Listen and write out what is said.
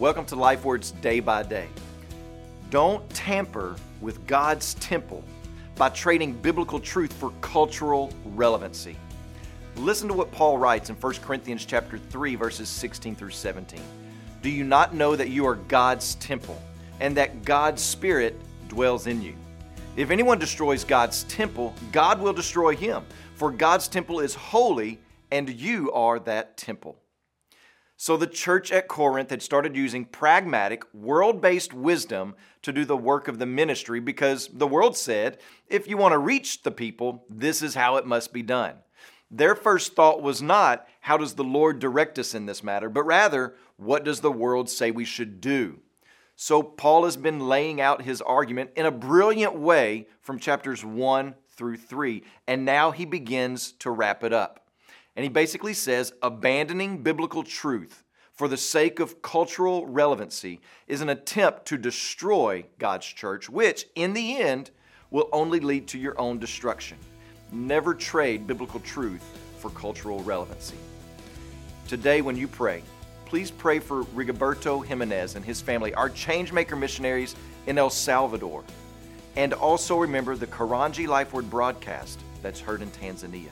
Welcome to Life Words Day by Day. Don't tamper with God's temple by trading biblical truth for cultural relevancy. Listen to what Paul writes in 1 Corinthians chapter 3 verses 16 through 17. Do you not know that you are God's temple and that God's spirit dwells in you? If anyone destroys God's temple, God will destroy him, for God's temple is holy and you are that temple. So the church at Corinth had started using pragmatic, world based wisdom to do the work of the ministry because the world said, if you want to reach the people, this is how it must be done. Their first thought was not, how does the Lord direct us in this matter, but rather, what does the world say we should do? So Paul has been laying out his argument in a brilliant way from chapters 1 through 3, and now he begins to wrap it up. And he basically says abandoning biblical truth for the sake of cultural relevancy is an attempt to destroy God's church, which in the end will only lead to your own destruction. Never trade biblical truth for cultural relevancy. Today, when you pray, please pray for Rigoberto Jimenez and his family, our changemaker missionaries in El Salvador. And also remember the Karanji Life Word broadcast that's heard in Tanzania.